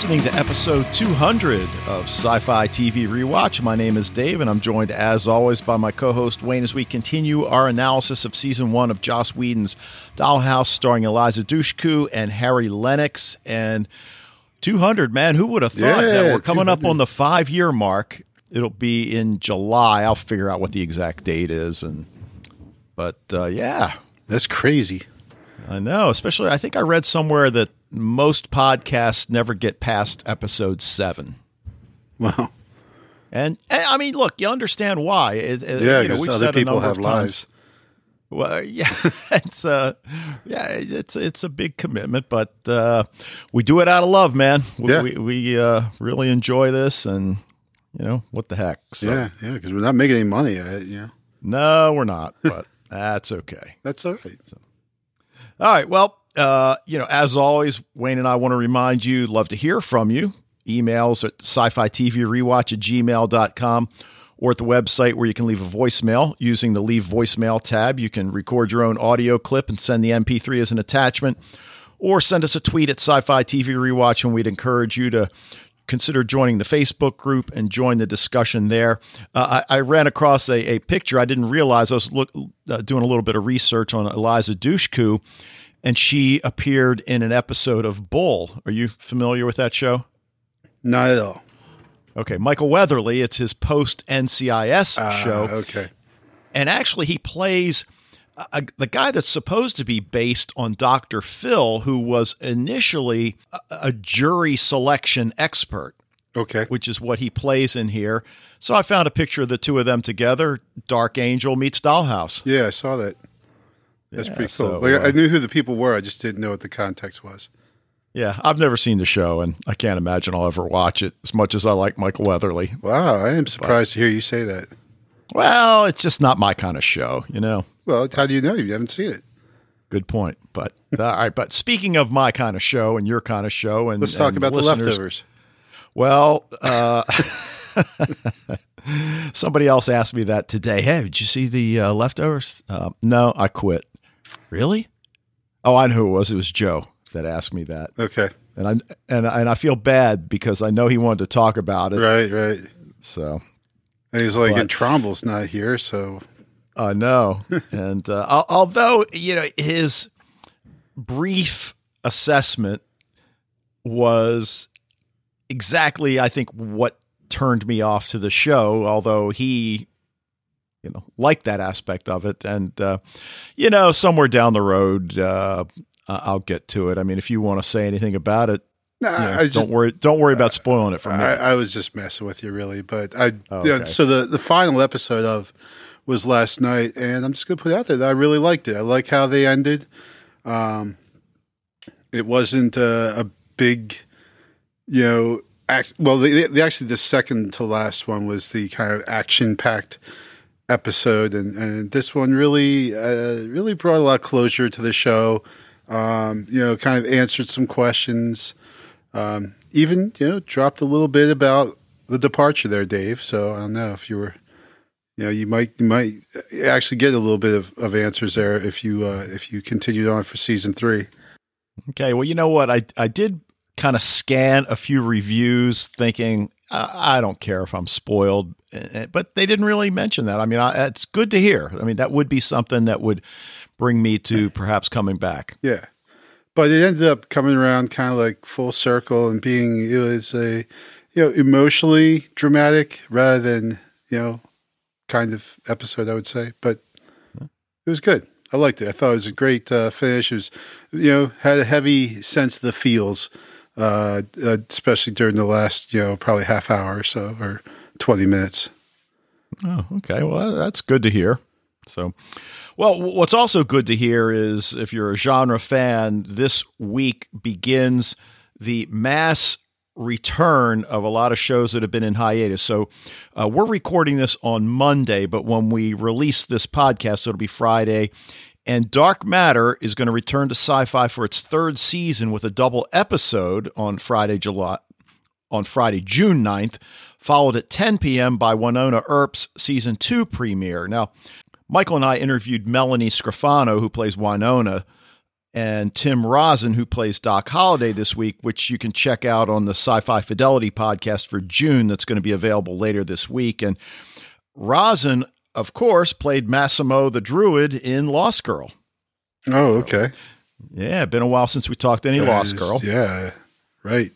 listening to episode 200 of Sci Fi TV Rewatch. My name is Dave, and I'm joined, as always, by my co host Wayne as we continue our analysis of season one of Joss Whedon's Dollhouse, starring Eliza Dushku and Harry Lennix. And 200, man, who would have thought Yeah, that we're coming up on the five year mark? It'll be in July. I'll figure out what the exact date is. and But uh, yeah, That's crazy. I know. Especially, I think I read somewhere that most podcasts never get past episode seven. Wow. And, and I mean, look, you understand why. It, it- Yeah, you know, we've other said a people have lives. Well, yeah, it's uh, yeah, it's it's a big commitment, but uh, we do it out of love, man. We Yeah. we, we uh, really enjoy this, and you know what the heck. So, Yeah, yeah, because we're not making any money. you know, no, we're not, but that's okay. that's all right. All right. Well, uh, you know, as always, Wayne and I want to remind you, love to hear from you. Emails at sci-fi TV rewatch at gmail.com or at the website where you can leave a voicemail using the leave voicemail tab. You can record your own audio clip and send the MP3 as an attachment or send us a tweet at sci-fi TV rewatch and we'd encourage you to consider joining the Facebook group and join the discussion there. Uh, I, I ran across a, a picture. I didn't realize I was look, uh, doing a little bit of research on Eliza Dushku, and she appeared in an episode of Bull. Are you familiar with that show? Not at all. Okay, Michael Weatherly. It's his post NCIS Ah, show, Okay. and actually he plays a, a- the guy that's supposed to be based on Dr. Phil, who was initially a, a jury selection expert. Okay. which is what he plays in here. So I found a picture of the two of them together. Dark Angel meets Dollhouse. Yeah, I saw that. That's Yeah, pretty cool. so, like, uh, I knew who the people were. I just didn't know what the context was. Yeah, I've never seen the show, and I can't imagine I'll ever watch it as much as I like Michael Weatherly. Wow, I am surprised to hear you say that. Well, it's just not my kind of show, you know. Well, how do you know you haven't seen it? Good point. But all right. But speaking of my kind of show and your kind of show, and Let's talk and about the leftovers. Well, uh, somebody else asked me that today. Hey, did you see the uh, leftovers? Uh, no, I quit. Really? Oh, I know who it was. It was Joe that asked me that, Okay. and I and and I feel bad because I know he wanted to talk about it. Right, right. So And he's like, But- and Tromble's not here, so I know, and uh, although you know his brief assessment was exactly, I think, what turned me off to the show. Although he, you know, like that aspect of it, and uh, you know, somewhere down the road, uh, I'll get to it. I mean, if you want to say anything about it, no, you know, just don't worry. Don't worry about spoiling it for me. I, I was just messing with you, really. But I, Oh, okay. so the the final episode of was last night, and I'm just gonna put it out there that I really liked it. I like how they ended. Um, it wasn't a, a big, you know, act. Well, the, the actually the second to last one was the kind of action packed episode, and and this one really uh, really brought a lot of closure to the show. Um, you know, kind of answered some questions um, even you know dropped a little bit about the departure there, Dave. So I don't know if you were, you know, you might you might actually get a little bit of, of answers there if you uh, if you continued on for season three. Okay, well, you know what? I I did kind of scan a few reviews, thinking I, don't care if I'm spoiled, eh, but they didn't really mention that. I mean, I, it's good to hear. I mean, that would be something that would bring me to perhaps coming back. Yeah, but it ended up coming around kind of like full circle and being it was a you know emotionally dramatic rather than you know kind of episode I would say, but it was good. I liked it. I thought it was a great uh, finish. It was you know had a heavy sense of the feels, uh, uh, especially during the last you know probably half hour or so or twenty minutes. Oh, okay. Well, that's good to hear. So, well, what's also good to hear is if you're a genre fan, this week begins the mass return of a lot of shows that have been in hiatus. So, uh, we're recording this on Monday, but when we release this podcast, it'll be Friday. And Dark Matter is going to return to sci fi for its third season with a double episode on Friday, July, on Friday, June 9th, followed at 10 p.m. by Wynonna Earp's season two premiere. Now, Michael and I interviewed Melanie Scrofano, who plays Winona, and Tim Rozon, who plays Doc Holliday this week, which you can check out on the Sci Fi Fidelity podcast for June, that's going to be available later this week. And Rozon, of course, played Massimo the Druid in Lost Girl. Oh, okay. Yeah, been a while since we talked any That Lost is- Girl. Yeah, right.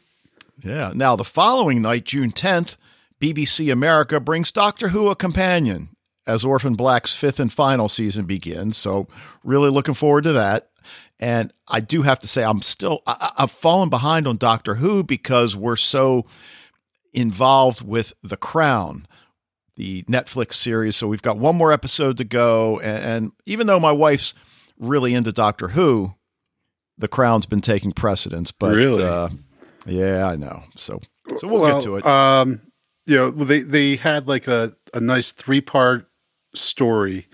Yeah. Now, the following night, June 10th, BBC America brings Doctor Who a companion as Orphan Black's fifth and final season begins. So, really looking forward to that. And I do have to say, I'm still, I- I've fallen behind on Doctor Who because we're so involved with The Crown, the Netflix series. So, we've got one more episode to go. And, and even though my wife's really into Doctor Who, The Crown's been taking precedence. But, Really? uh, yeah, I know. So, so we'll well, get to it. Um, you know, they they had like a, a nice three part story.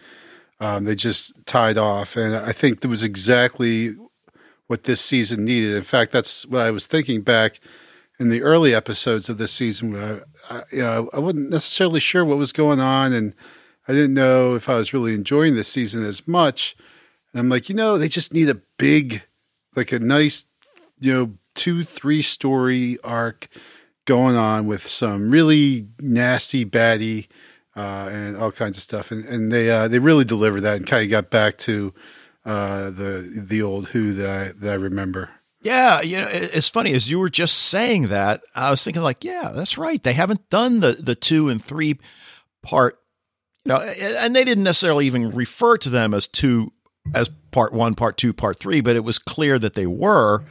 Um, they just tied off, and I think that was exactly what this season needed. In fact, that's what I was thinking back in the early episodes of this season. I, you know, I wasn't necessarily sure what was going on, and I didn't know if I was really enjoying this season as much. And I'm like, you know, they just need a big, like a nice, you know, two, three story arc going on with some really nasty baddie uh, and all kinds of stuff. And, and they uh, they really delivered that and kind of got back to uh, the the old Who that I, that I remember. Yeah, you know, it- it's funny as you were just saying that. I was thinking, like, yeah, that's right. They haven't done the the two and three part, you know, and they didn't necessarily even refer to them as two, as part one, part two, part three. But it was clear that they were,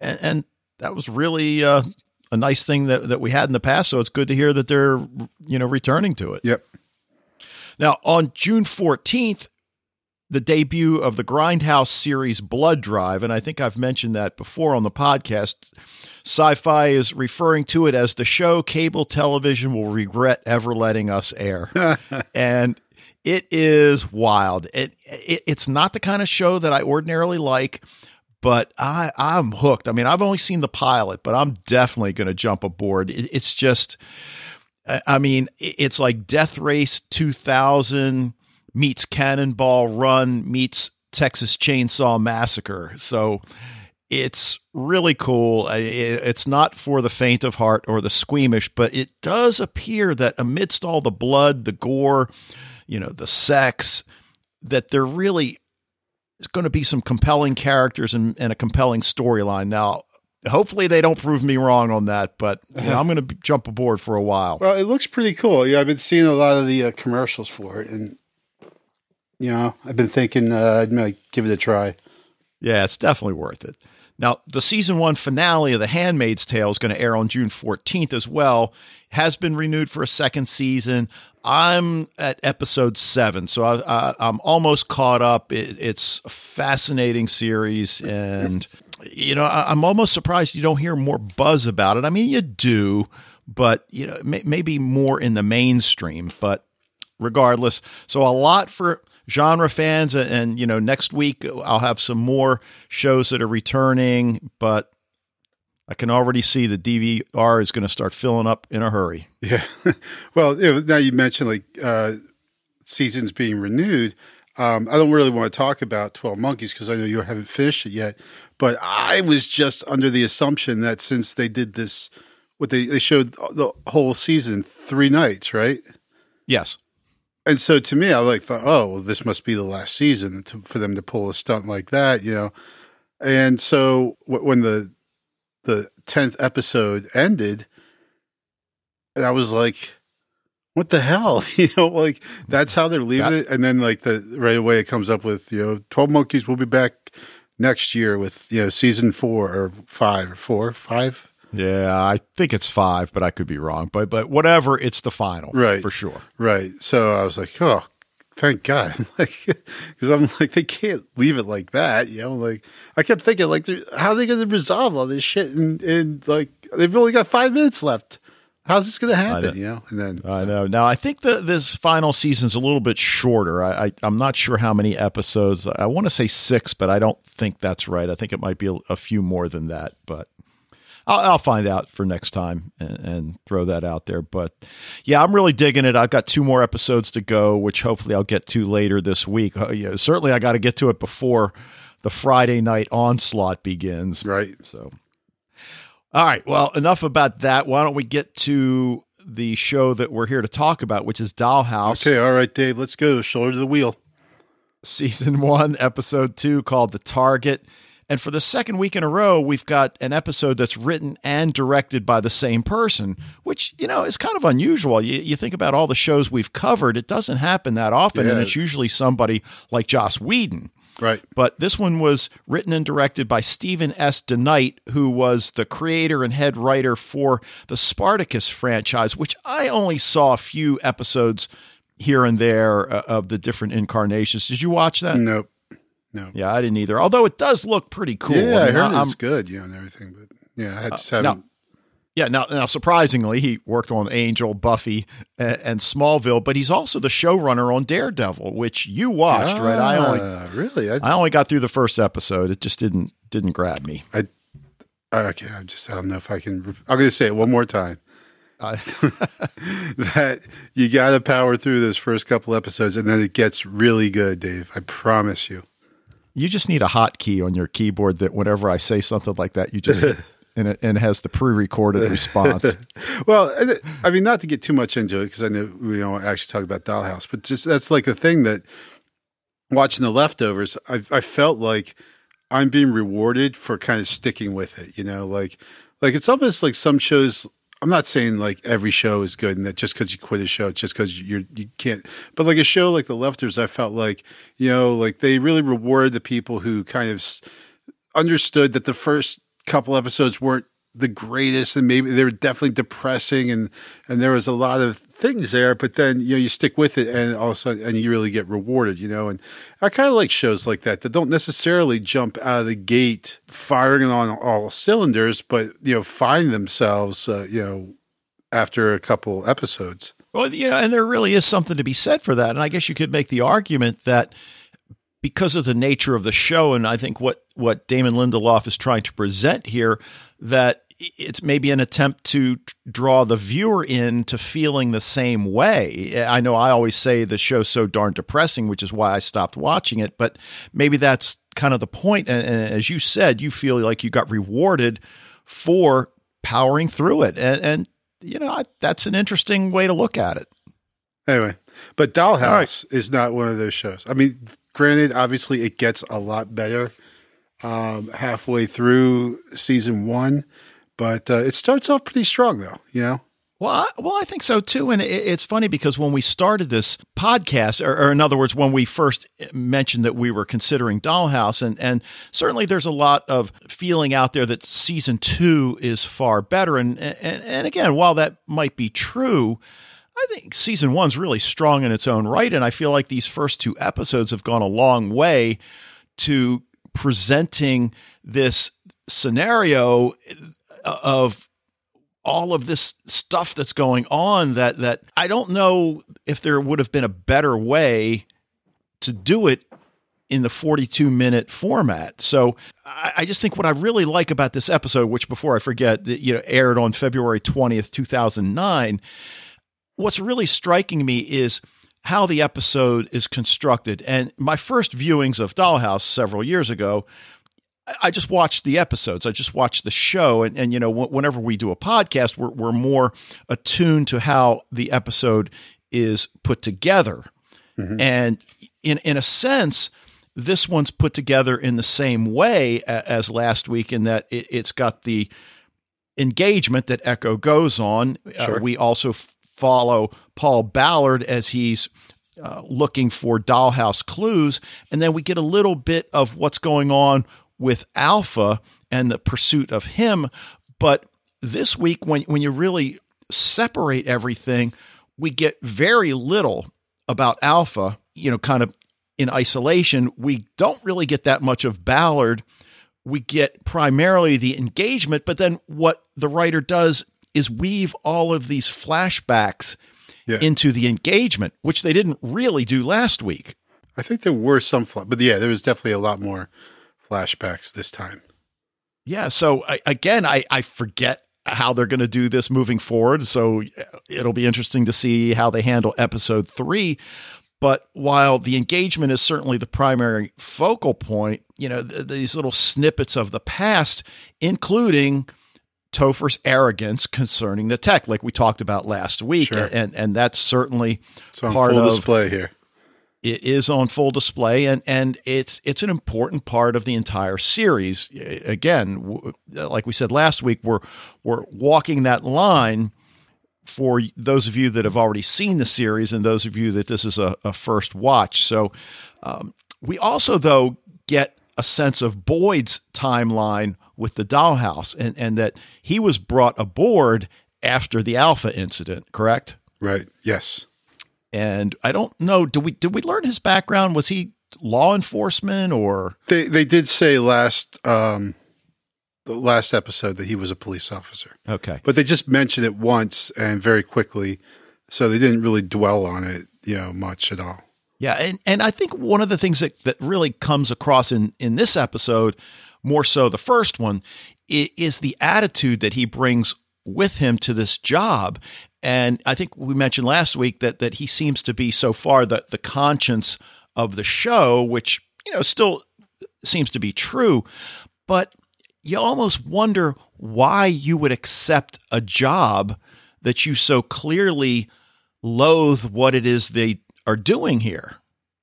and, and that was really uh, a nice thing that that we had in the past. So it's good to hear that they're, you know, returning to it. Yep. Now, on June 14th, the debut of the Grindhouse series Blood Drive, and I think I've mentioned that before on the podcast. Sci fi is referring to it as the show cable television will regret ever letting us air. and it is wild. It, it It's not the kind of show that I ordinarily like, but I, I'm hooked. I mean, I've only seen the pilot, but I'm definitely going to jump aboard. It, it's just. I mean, it's like Death Race 2000 meets Cannonball Run meets Texas Chainsaw Massacre. So it's really cool. It's not for the faint of heart or the squeamish, but it does appear that amidst all the blood, the gore, you know, the sex, that there really is going to be some compelling characters and, and a compelling storyline. Now, hopefully they don't prove me wrong on that, but you know, I'm going to jump aboard for a while. Well, it looks pretty cool. Yeah, I've been seeing a lot of the uh, commercials for it, and you know, I've been thinking uh, I'd might give it a try. Yeah, it's definitely worth it. Now, the season one finale of The Handmaid's Tale is going to air on June 14th as well. It Has been renewed for a second season. I'm at episode seven, so I, I'm almost caught up. It, it's a fascinating series, and you know, I, I'm almost surprised you don't hear more buzz about it. I mean, you do, but you know, may, maybe more in the mainstream. But regardless. So a lot for genre fans and, and, you know next week I'll have some more shows that are returning but I can already see the DVR is going to start filling up in a hurry. Yeah. well, you know, now you mentioned like uh, seasons being renewed. Um, I don't really want to talk about Twelve Monkeys because I know you haven't finished it yet. But I was just under the assumption that since they did this, what they they showed the whole season three nights, right? Yes. And so to me, I like thought, oh, well, this must be the last season to, for them to pull a stunt like that, you know. And so w- when the the tenth episode ended, I was like, "What the hell?" you know, like that's how they're leaving it. And then like the right away, it comes up with you know, Twelve Monkeys will be back next year with you know season four or five or four, five, Yeah, I think it's 5, but I could be wrong. But but whatever, it's the final. Right. For sure. right? So I was like, "Oh." Thank God, like, because I'm like they can't leave it like that, you know. Like I kept thinking, like, how are they going to resolve all this shit? And, and like they've only got five minutes left. How's this going to happen? You know, and then I know. Now, I think that this final season's a little bit shorter. I, I, I'm not sure how many episodes. I want to say six, but I don't think that's right. I think it might be a, a few more than that, but I'll, I'll find out for next time and, and throw that out there. But yeah, I'm really digging it. I've got two more episodes to go, which hopefully I'll get to later this week. Uh, yeah, certainly, I got to get to it before the Friday night onslaught begins. Right. So, all right. Well, enough about that. Why don't we get to the show that we're here to talk about, which is Dollhouse. Okay. All right, Dave. Let's go. Shoulder to the wheel. Season one, episode two, called The Target. And for the second week in a row, we've got an episode that's written and directed by the same person, which, you know, is kind of unusual. You, you think about all the shows we've covered, it doesn't happen that often. Yeah. And it's usually somebody like Joss Whedon. Right. But this one was written and directed by Stephen S. DeKnight, who was the creator and head writer for the Spartacus franchise, which I only saw a few episodes here and there uh, of the different incarnations. Did you watch that? Nope. No. Yeah, I didn't either. Although it does look pretty cool. Yeah, I, mean, heard I'm- it's good, you know, and everything. But yeah, I just Uh, haven't. Yeah, now, now surprisingly, he worked on Angel, Buffy, and, and Smallville, but he's also the showrunner on Daredevil, which you watched, right? I only Ah, really. I, I only got through the first episode. It just didn't didn't grab me. I okay. I just I don't know if I can. I'm going to say it one more time. That you got to power through those first couple episodes, and then it gets really good, Dave. I promise you. You just need a hotkey on your keyboard that whenever I say something like that, you just hit, and it and it has the pre-recorded response. Well, I mean, not to get too much into it because I know we don't actually talk about Dollhouse, but just that's like a thing that watching the leftovers, I, I felt like I'm being rewarded for kind of sticking with it. You know, like like it's almost like some shows. I'm not saying like every show is good and that just because you quit a show, just because you're you can't. But like a show like the Leftovers, I felt like you know, like they really reward the people who kind of understood that the first couple episodes weren't the greatest and maybe they were definitely depressing and and there was a lot of things there but then you know you stick with it and all of a sudden and you really get rewarded you know and i kind of like shows like that that don't necessarily jump out of the gate firing on all cylinders but you know find themselves uh, you know after a couple episodes Well, you know, and there really is something to be said for that. And I guess you could make the argument that because of the nature of the show, and I think what what Damon Lindelof is trying to present here, that it's maybe an attempt to draw the viewer in to feeling the same way. I know I always say the show's so darn depressing, which is why I stopped watching it. But maybe that's kind of the point. And, and as you said, you feel like you got rewarded for powering through it, and, and you know I, that's an interesting way to look at it. Anyway, but Dollhouse is not one of those shows. I mean, granted, obviously it gets a lot better um, halfway through season one, but uh, it starts off pretty strong, though. You know, Well, I, well, I think so too, and it, it's funny because when we started this podcast, or, or in other words, when we first mentioned that we were considering Dollhouse, and and certainly there's a lot of feeling out there that season two is far better, and and, and again, while that might be true. I think season one's really strong in its own right, and I feel like these first two episodes have gone a long way to presenting this scenario of all of this stuff that's going on that that I don't know if there would have been a better way to do it in the 42 minute format. So I, I just think what I really like about this episode, which before I forget, that you know aired on February 20th, 2009, what's really striking me is how the episode is constructed. And my first viewings of Dollhouse several years ago, I- just watched the episodes. I just watched the show, and and you know, whenever we do a podcast, we're we're more attuned to how the episode is put together, and in in a sense, this one's put together in the same way as last week, in that it, it's got the engagement that Echo goes on. Uh, we also f- follow Paul Ballard as he's uh, looking for dollhouse clues, and then we get a little bit of what's going on with Alpha and the pursuit of him. But this week, when when you really separate everything, we get very little about Alpha. You know, kind of in isolation. We don't really get that much of Ballard we get primarily the engagement, but then what the writer does is weave all of these flashbacks Yeah. into the engagement, which they didn't really do last week. I think there were some, but yeah, there was definitely a lot more flashbacks this time. Yeah. So I, again, I, I forget how they're going to do this moving forward. So uh, it'll be interesting to see how they handle episode three. But while the engagement is certainly the primary focal point, you know, th- these little snippets of the past, including Topher's arrogance concerning the tech, like we talked about last week, Sure. and and that's certainly It's on part full of display here. It is on full display and and it's it's an important part of the entire series again like we said last week we're we're walking that line for those of you that have already seen the series and those of you that this is a, a first watch so um, we also though get a sense of boyd's timeline with the dollhouse and and that he was brought aboard after the alpha incident correct Right. Yes. And I don't know. Did we did we learn his background? Was he law enforcement or They they did say last um the last episode that he was a police officer. okay? But they just mentioned it once and very quickly. So they didn't really dwell on it, you know, much at all. Yeah, and and I think one of the things that that really comes across in in this episode, more so the first one, is the attitude that he brings with him to this job. And I think we mentioned last week that that he seems to be so far the the conscience of the show, which you know still seems to be true, but you almost wonder why you would accept a job that you so clearly loathe what it is they are doing here.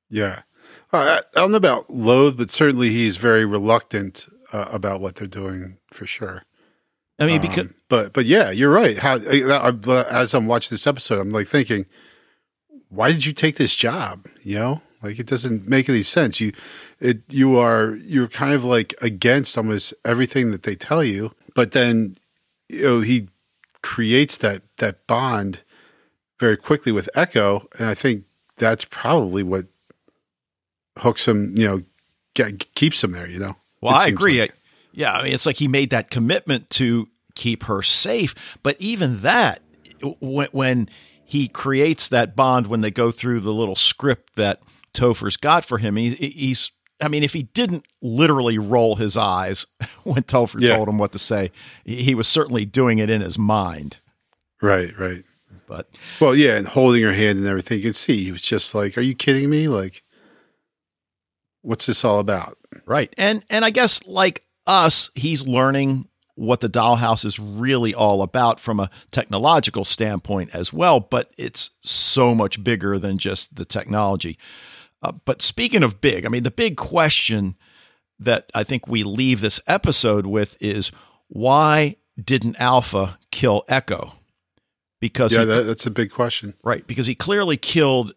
Yeah. Uh, I, don't know about loathe, but certainly he's very reluctant uh, about what they're doing for sure. I mean, because Um, but but yeah, you're right. How I- I- as I'm watching this episode, I'm like thinking, why did you take this job? You know, like it doesn't make any sense. You it you are you're kind of like against almost everything that they tell you, but then you know he creates that that bond very quickly with Echo, and I think that's probably what hooks him. You know, get, keeps him there. You know. well, I agree. like. Yeah, I mean, it's like he made that commitment to keep her safe, but even that, when, when he creates that bond, when they go through the little script that Topher's got for him, he, he's. I mean, if he didn't literally roll his eyes when Topher Yeah. told him what to say, he he was certainly doing it in his mind. Right. Right. But Well, yeah, and holding her hand and everything. You can see he was just like, "Are you kidding me? Like, what's this all about?" Right. And and I guess like us, he's learning what the dollhouse is really all about from a technological standpoint as well, but it's so much bigger than just the technology. Uh, but speaking of big, I mean the big question that I think we leave this episode with is why didn't Alpha kill Echo? Because Yeah, he, that, that's a big question. right, because he clearly killed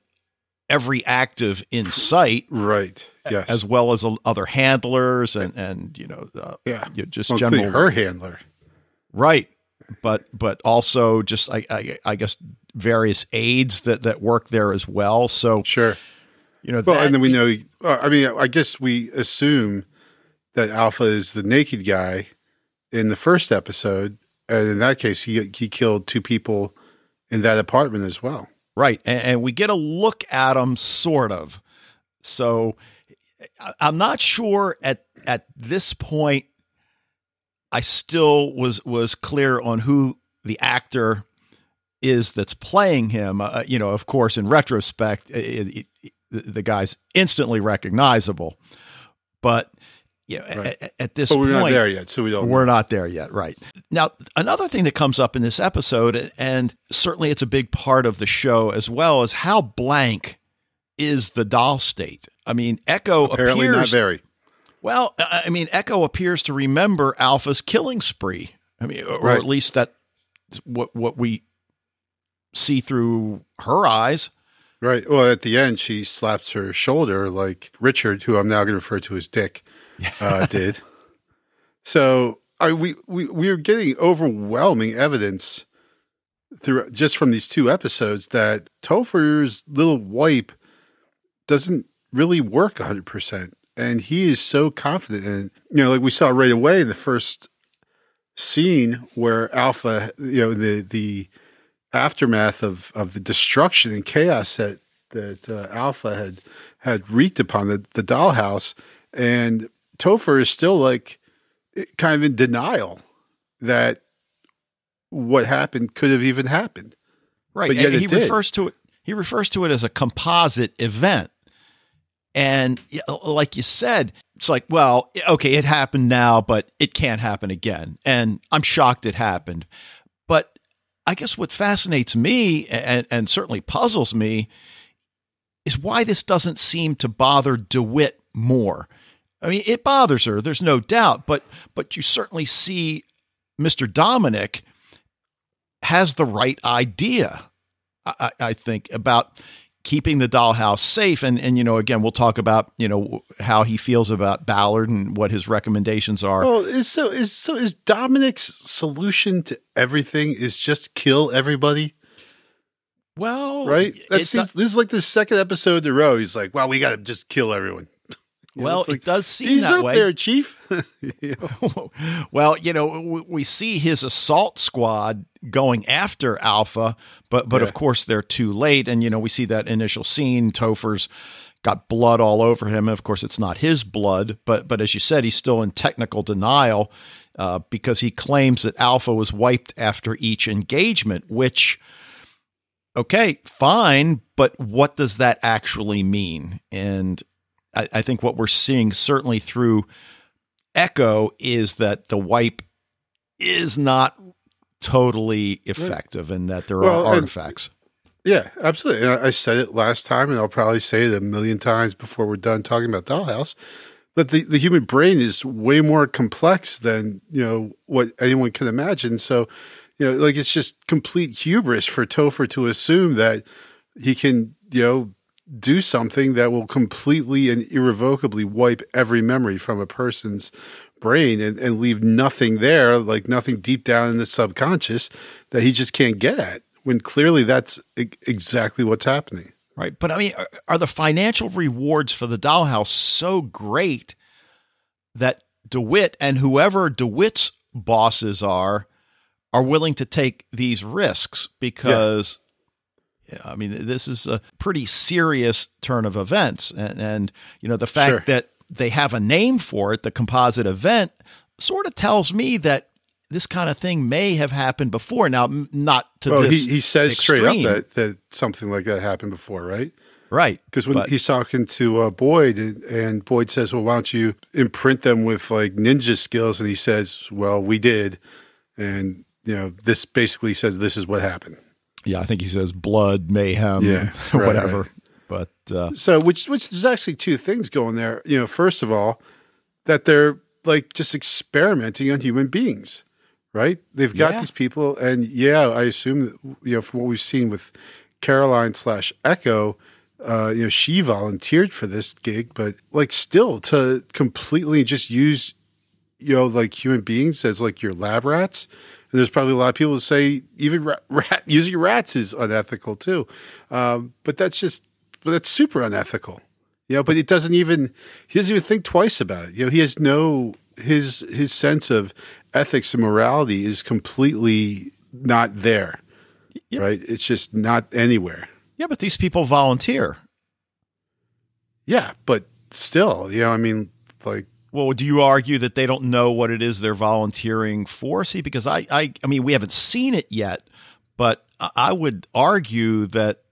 every active in sight Right. Yes. as well as other handlers and and you know uh, yeah. you know, just Well, general her handler. right but but also just I, I I guess various aides that that work there as well so Sure. you know Well, that- and then we know. uh, I mean, I guess we assume that Alpha is the naked guy in the first episode, and in that case, he he killed two people in that apartment as well. Right and, and we get a look at them sort of so I'm not sure at at this point I still was was clear on who the actor is that's playing him. Uh, you know, of course, in retrospect, it, it, it, the guy's instantly recognizable. But you know, Right. at, at this But we're point, not there yet, so we don't. we're know. not there yet, right? Now, another thing that comes up in this episode, and certainly it's a big part of the show as well, is how blank is the doll state. I mean, Echo apparently appears not very. well, I I mean, Echo appears to remember Alpha's killing spree. I mean, or Right. at least that what what we see through her eyes. Right. Well, at the end, she slaps her shoulder like Richard, who I'm now going to refer to as Dick, uh, did. So I, we we we are getting overwhelming evidence through just from these two episodes that Topher's little wipe doesn't really work 100 percent, and he is so confident in. it. You know, like we saw right away in the first scene where Alpha, you know, the the aftermath of of the destruction and chaos that that uh, Alpha had had wreaked upon the the dollhouse, and Topher is still like kind of in denial that what happened could have even happened. Right. But yet he refers to it he refers to it as a composite event. And uh, like you said, it's like, well, okay, it happened now, but it can't happen again. And I'm shocked it happened. But I guess what fascinates me and, and certainly puzzles me is why this doesn't seem to bother DeWitt more. I mean, it bothers her, there's no doubt, but but you certainly see Mr. Dominic has the right idea, I, I think, about keeping the dollhouse safe. And and you know, again, we'll talk about you know how he feels about Ballard and what his recommendations are. Well, is so is so is Dominic's solution to everything is just kill everybody. Well, right. That seems. this is like the second episode in a row. He's like, "Well, we got to just kill everyone." You well, like, it does seem he's that up way. there, Chief. you well, you know, we see his assault squad going after Alpha, but but yeah. of course they're too late, and you know we see that initial scene. Topher's got blood all over him, and of course it's not his blood, but but as you said, he's still in technical denial uh, because he claims that Alpha was wiped after each engagement, which. Okay, fine, but what does that actually mean? And I, I think what we're seeing certainly through Echo is that the wipe is not totally effective and that there well, are artifacts. yeah, absolutely. I said it last time, and I'll probably say it a million times before we're done talking about Dollhouse. But the, the human brain is way more complex than you know what anyone can imagine. So, you know, like it's just complete hubris for Topher to assume that he can, you know, do something that will completely and irrevocably wipe every memory from a person's brain and, and leave nothing there, like nothing deep down in the subconscious that he just can't get at. When clearly that's exactly what's happening. Right. But I mean, are, are the financial rewards for the dollhouse so great that DeWitt and whoever DeWitt's bosses are are willing to take these risks because I mean, this is a pretty serious turn of events. And, and you know, the fact sure. that they have a name for it, the composite event, sort of tells me that this kind of thing may have happened before. Now, not to well, this. He, he says extreme. straight up that, that something like that happened before, right? Right. Because when but, he's talking to uh, Boyd, and, and, Boyd says, Well, why don't you imprint them with like ninja skills? And he says, Well, we did. And, you know, this basically says this is what happened yeah, I think he says blood, mayhem, yeah, right, whatever. Right. But uh, so, which which there's actually two things going there. You know, first of all, that they're like just experimenting on human beings, right? They've got yeah. these people, and yeah, I assume that you know from what we've seen with Caroline slash Echo, uh, you know, she volunteered for this gig, but like still to completely just use you know like human beings as like your lab rats there's probably a lot of people who say even rat, rat, using rats is unethical too. Um, but that's just, but that's super unethical. You know, but it doesn't even, he doesn't even think twice about it. You know, he has no, his, his sense of ethics and morality is completely not there. Yep. Right. It's just not anywhere. Yeah. But these people volunteer. Yeah. But still, you know, I mean, like, well, do you argue that they don't know what it is they're volunteering for? See, because I, I, I mean, we haven't seen it yet, but I would argue that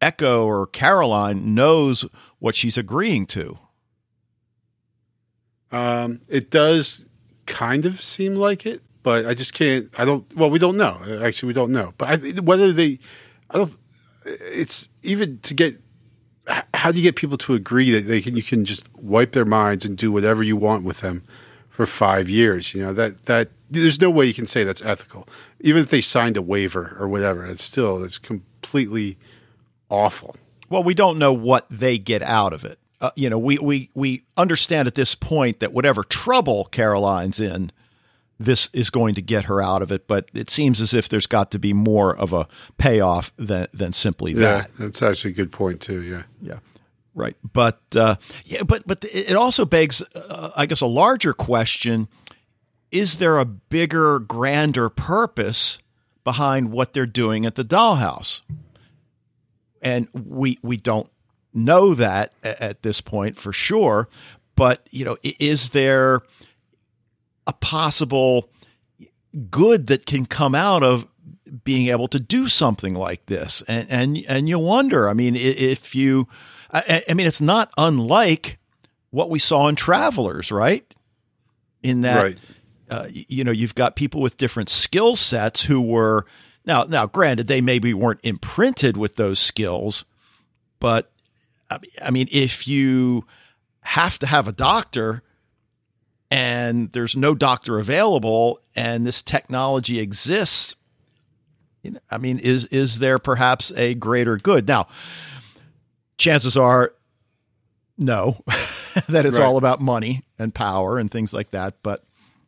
Echo or Caroline knows what she's agreeing to. Um, it does kind of seem like it, but I just can't. I don't. Well, we don't know. Actually, we don't know. But I, whether they, I don't. It's even to get how do you get people to agree that they can you can just wipe their minds and do whatever you want with them for five years? You know that that there's no way you can say that's ethical, even if they signed a waiver or whatever. It's still it's completely awful. Well, we don't know what they get out of it. Uh, you know, we we we understand at this point that whatever trouble Caroline's in, this is going to get her out of it. But it seems as if there's got to be more of a payoff than than simply yeah, that. That's actually a good point too. Yeah. Yeah. Right. But uh, yeah. But but it also begs, uh, I guess, a larger question: Is there a bigger, grander purpose behind what they're doing at the dollhouse? And we we don't know that at this point for sure. But you know, is there a possible good that can come out of being able to do something like this. And and and you wonder, I mean, if you, I, I mean, it's not unlike what we saw in Travelers, right? In that, Right. uh, you know, you've got people with different skill sets who were now. Now, granted, they maybe weren't imprinted with those skills, but I mean, if you have to have a doctor and there's no doctor available, and this technology exists, you know, I mean, is is there perhaps a greater good? Now, chances are no, that it's Right. all about money and power and things like that. But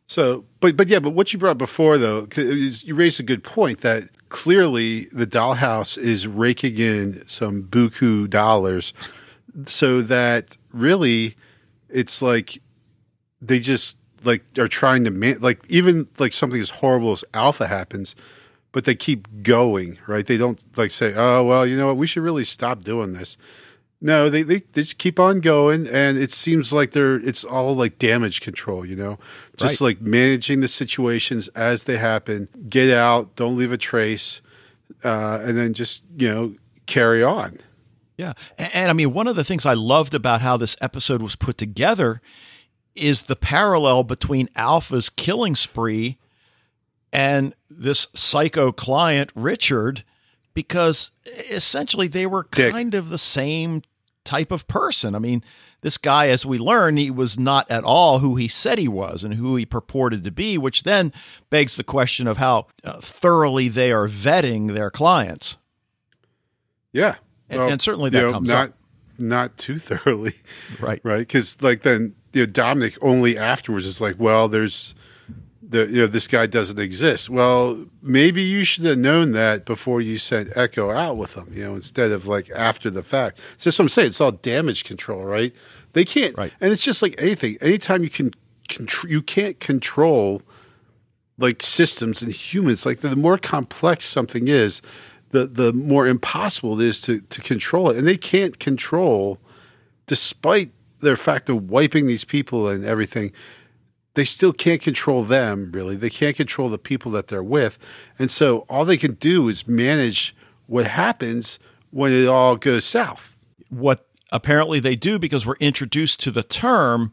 So, but but yeah, but what you brought before though was- you raised a good point that clearly the dollhouse is raking in some buku dollars, so that really it's like they just like are trying to man like even like something as horrible as alpha happens, but they keep going, right? They don't like say, oh well, you know what, we should really stop doing this. No, they, they they just keep on going, and it seems like they're it's all like damage control, you know, just Right. like managing the situations as they happen. Get out, don't leave a trace, uh, and then just you know carry on. Yeah. And, and I mean, one of the things I loved about how this episode was put together is the parallel between Alpha's killing spree and this psycho client, Richard, because essentially they were Dick. kind of the same type of person. I mean, this guy, as we learn, he was not at all who he said he was and who he purported to be, which then begs the question of how uh, thoroughly they are vetting their clients. Yeah, And- and certainly that you know, comes not up. not too thoroughly, Right. right? Because like then you know, Dominic only afterwards is like, well, there's the you know this guy doesn't exist. Well, maybe you should have known that before you sent Echo out with him, you know, instead of like after the fact. It's just what I'm saying. It's all damage control, right? They can't, Right. and it's just like anything. Anytime you can, contr- you can't control like systems and humans. Like the more complex something is, the the more impossible it is to to control it, and they can't control, despite their fact of wiping these people and everything. They still can't control them, really. They can't control the people that they're with. And so all they can do is manage what happens when it all goes south. what apparently they do because we're introduced to the term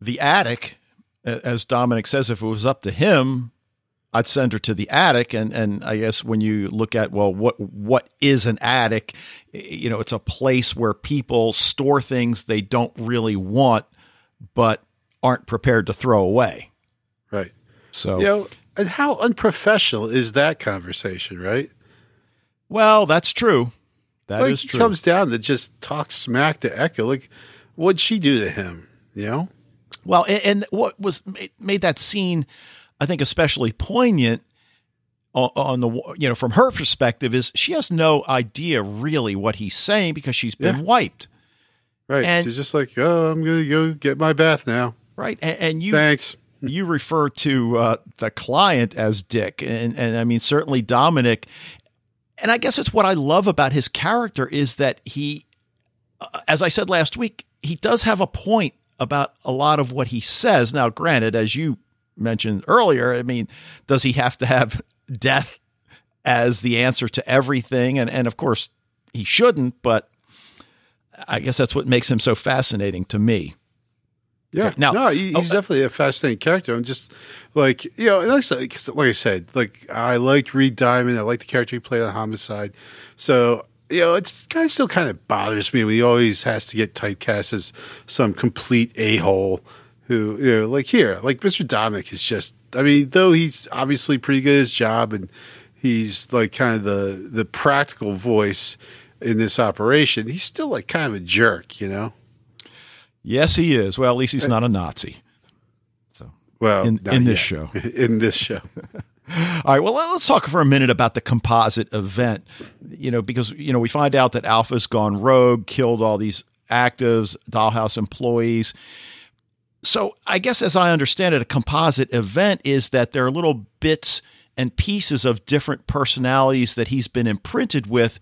the attic as dominic says if it was up to him i'd send her to the attic and and i guess when you look at well what what is an attic you know it's a place where people store things they don't really want but aren't prepared to throw away Right. so You know, and how unprofessional is that conversation, right? well that's true That is like, true comes down to just talk smack to Echo. Like, what'd she do to him? You know? Well, and, and what was made, made that scene, I think, especially poignant on, the you know from her perspective is she has no idea really what he's saying because she's been Yeah. wiped, Right. And- She's just like, oh, I'm going to go get my bath now. right? And, and you Thanks. you refer to uh, the client as Dick, and and I mean certainly Dominic, and I guess it's what I love about his character is that he, uh, as I said last week, he does have a point about a lot of what he says. Now, granted, as you mentioned earlier, I mean, does he have to have death as the answer to everything? And and of course he shouldn't, but I guess that's what makes him so fascinating to me. Yeah. Now- no, he, oh, he's definitely a fascinating character. I'm just like, you know, like, I said- like I said, like I liked Reed Diamond. I like the character he played on Homicide. So, you know, it's kind of still kind of bothers me when he always has to get typecast as some complete a hole who, you know, like here, like Mr. Dominic is just, I mean, though he's obviously pretty good at his job and he's like kind of the, the practical voice in this operation, he's still like kind of a jerk, you know? Yes, he is. Well, at least he's not a Nazi. So, Well, In- in this show. in this show. All right. Well, let's talk for a minute about the composite event. You know, because you know we find out that Alpha's gone rogue, killed all these actives, Dollhouse employees. So I guess, as I understand it, a composite event is that there are little bits and pieces of different personalities that he's been imprinted with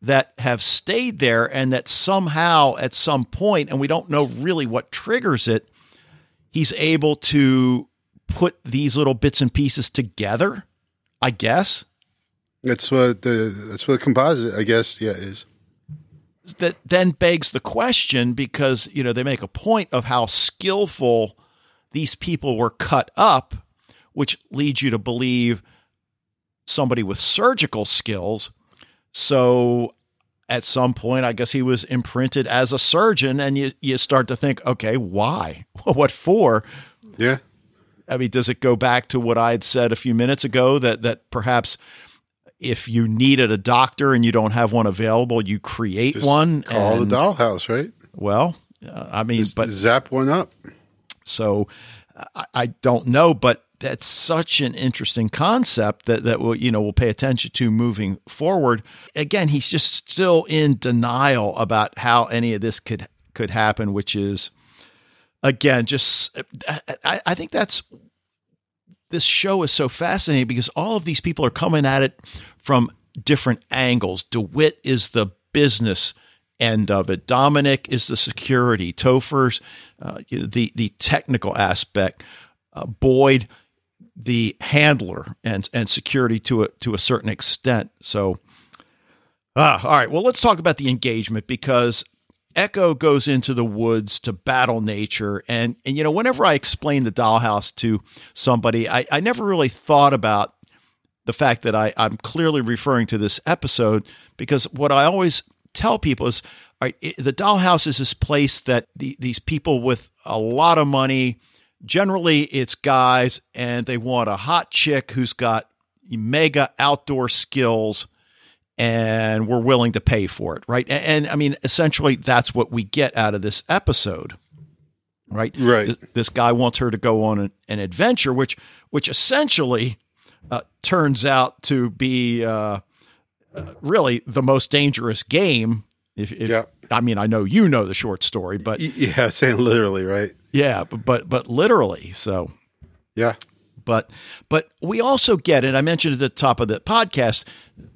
that have stayed there, and that somehow, at some point, and we don't know really what triggers it, he's able to put these little bits and pieces together, I guess. That's what the that's what composite, I guess, yeah, is. That then begs the question because you know they make a point of how skillful these people were cut up, which leads you to believe somebody with surgical skills. So at some point, I guess he was imprinted as a surgeon, and you you start to think, okay, why? what for? Yeah. I mean, does it go back to what I had said a few minutes ago that that perhaps if you needed a doctor and you don't have one available, you create Just one. Call and, the dollhouse, right? Well, uh, I mean, Just but zap one up. so I, I don't know, but that's such an interesting concept that that we'll you know we'll pay attention to moving forward. Again, he's just still in denial about how any of this could could happen, which is again just I, I think that's this show is so fascinating because all of these people are coming at it from different angles. DeWitt is the business end of it. Dominic is the security. Topher's uh, the the technical aspect. Uh, Boyd, the handler and and security to a to a certain extent. So, ah, all right. Well, let's talk about the engagement because Echo goes into the woods to battle nature. And, and you know, whenever I explain the dollhouse to somebody, I, I never really thought about the fact that I, I'm clearly referring to this episode because what I always tell people is it, the dollhouse is this place that the, these people with a lot of money, generally it's guys, and they want a hot chick who's got mega outdoor skills and we're willing to pay for it, right? And, and, I mean, essentially, that's what we get out of this episode, right? Right. This, this guy wants her to go on an, an adventure, which which essentially uh, turns out to be uh, uh, really the most dangerous game. If, if Yeah. I mean, I know you know the short story, but Yeah, saying literally, right? yeah, but but, but literally, so Yeah. But but we also get it. I mentioned at the top of the podcast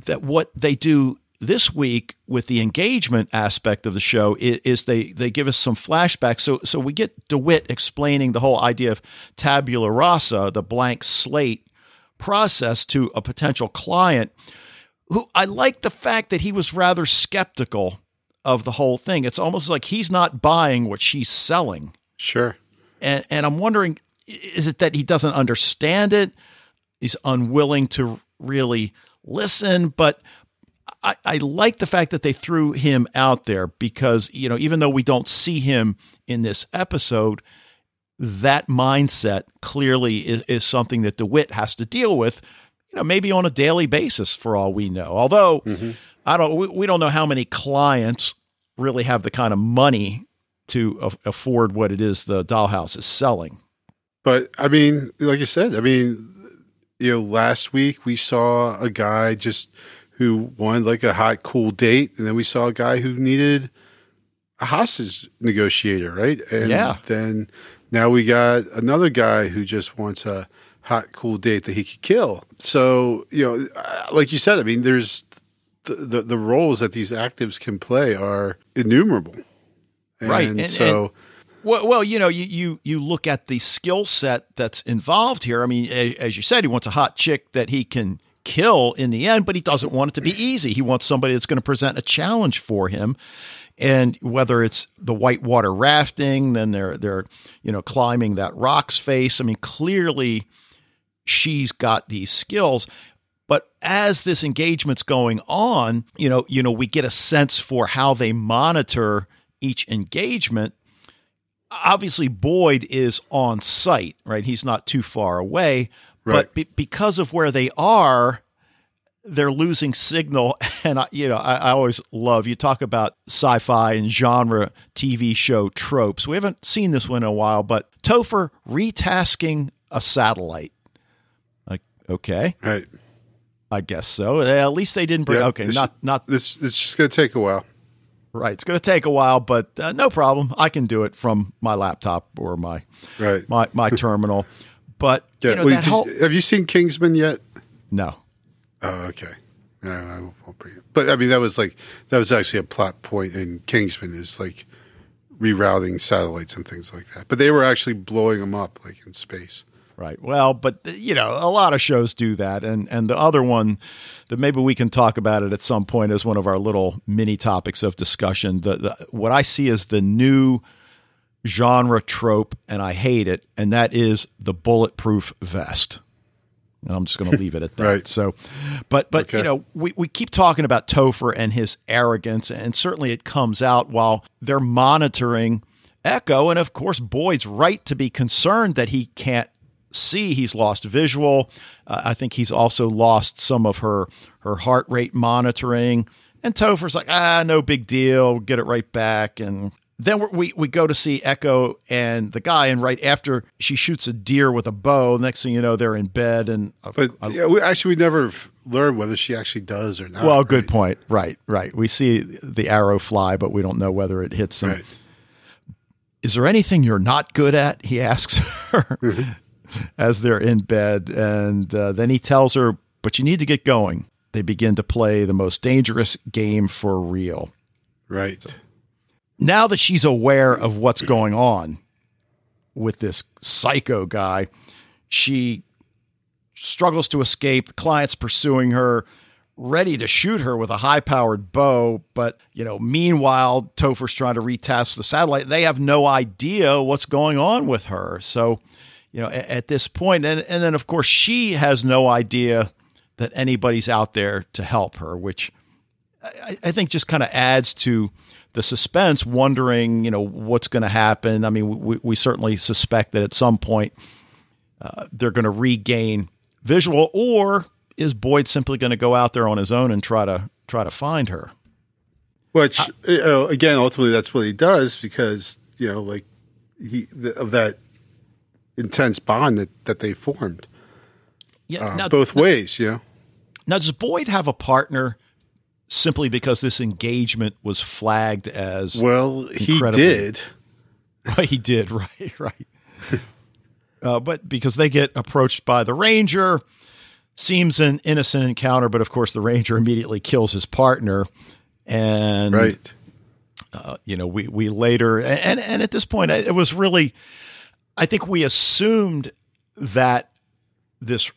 that what they do this week with the engagement aspect of the show is, is they they give us some flashbacks. So so we get DeWitt explaining the whole idea of tabula rasa, the blank slate process to a potential client. Who I like the fact that he was rather skeptical of the whole thing. It's almost like he's not buying what she's selling Sure. and and I'm wondering is it that he doesn't understand it? He's unwilling to really listen but I, I like the fact that they threw him out there because you know even though we don't see him in this episode that mindset clearly is, is something that DeWitt has to deal with you know maybe on a daily basis for all we know. Although mm-hmm. I don't we, we don't know how many clients really have the kind of money to a- afford what it is the dollhouse is selling. But I mean, like you said, I mean, you know, last week we saw a guy just who wanted like a hot, cool date, and then we saw a guy who needed a hostage negotiator, right? And Yeah. then now we got another guy who just wants a hot, cool date that he could kill. So you know, uh, like you said, I mean, there's the the, the roles that these actives can play are innumerable, and Right, and- so. Well, well, you know, you you you look at the skill set that's involved here. I mean, as you said, he wants a hot chick that he can kill in the end, but he doesn't want it to be easy. He wants somebody that's going to present a challenge for him. And whether it's the whitewater rafting, then they're they're you know climbing that rock's face. I mean, clearly she's got these skills. But as this engagement's going on, you know, you know, we get a sense for how they monitor each engagement. Obviously, Boyd is on site, right? He's not too far away, Right. but be- because of where they are, they're losing signal. And I, you know, I, I always love you talk about sci-fi and genre TV show tropes. We haven't seen this one in a while, but Topher retasking a satellite. Like, okay, Right. I guess so. At least they didn't bring. Yeah, okay, not not This it's just going to take a while. Right. It's going to take a while, but uh, no problem. I can do it from my laptop or my Right. my my terminal. But Yeah. you know well, that did- whole have you seen Kingsman yet? no. Oh, okay. No, I won't bring it. But I mean, that was like that was actually a plot point in Kingsman is like rerouting satellites and things like that. But they were actually blowing them up like in space. Right. Well, but you know, a lot of shows do that, and and the other one that maybe we can talk about it at some point as one of our little mini topics of discussion. The, the what I see is the new genre trope, and I hate it, and that is the bulletproof vest. And I'm just going to leave it at that. Right. So, but but Okay. you know, we we keep talking about Topher and his arrogance, and certainly it comes out while they're monitoring Echo, and of course Boyd's right to be concerned that he can't see. He's lost visual. Uh, I think he's also lost some of her her heart rate monitoring. And Topher's like, ah, no big deal. We'll get it right back. And then we we go to see Echo and the guy, and right after she shoots a deer with a bow, next thing you know, they're in bed. And uh, But yeah, we, actually, we never learned whether she actually does or not. well, good point. Right, right. We see the arrow fly, but we don't know whether it hits him. Right. Is there anything you're not good at? He asks her Mm-hmm. As they're in bed. And uh, then he tells her, but you need to get going. They begin to play the most dangerous game for real. Right. Now that she's aware of what's going on with this psycho guy, she struggles to escape. The client's pursuing her, ready to shoot her with a high powered bow. But, you know, meanwhile, Topher's trying to retask the satellite. They have no idea what's going on with her. So, you know, at, at this point, and, and then of course, she has no idea that anybody's out there to help her, which I, I think just kind of adds to the suspense, wondering, you know, what's going to happen. I mean, we, we certainly suspect that at some point uh, they're going to regain visual, or is Boyd simply going to go out there on his own and try to try to find her? Which you know, again, ultimately, that's what he does because you know, like he the, of that intense bond that that they formed Yeah. uh, now, both ways. You know, now, does Boyd have a partner simply because this engagement was flagged as? well, he did. he did, right, right. uh, but because they get approached by the ranger, seems an innocent encounter, but of course the ranger immediately kills his partner, and Right. uh, you know we we later and and at this point it was really, I think we assumed that this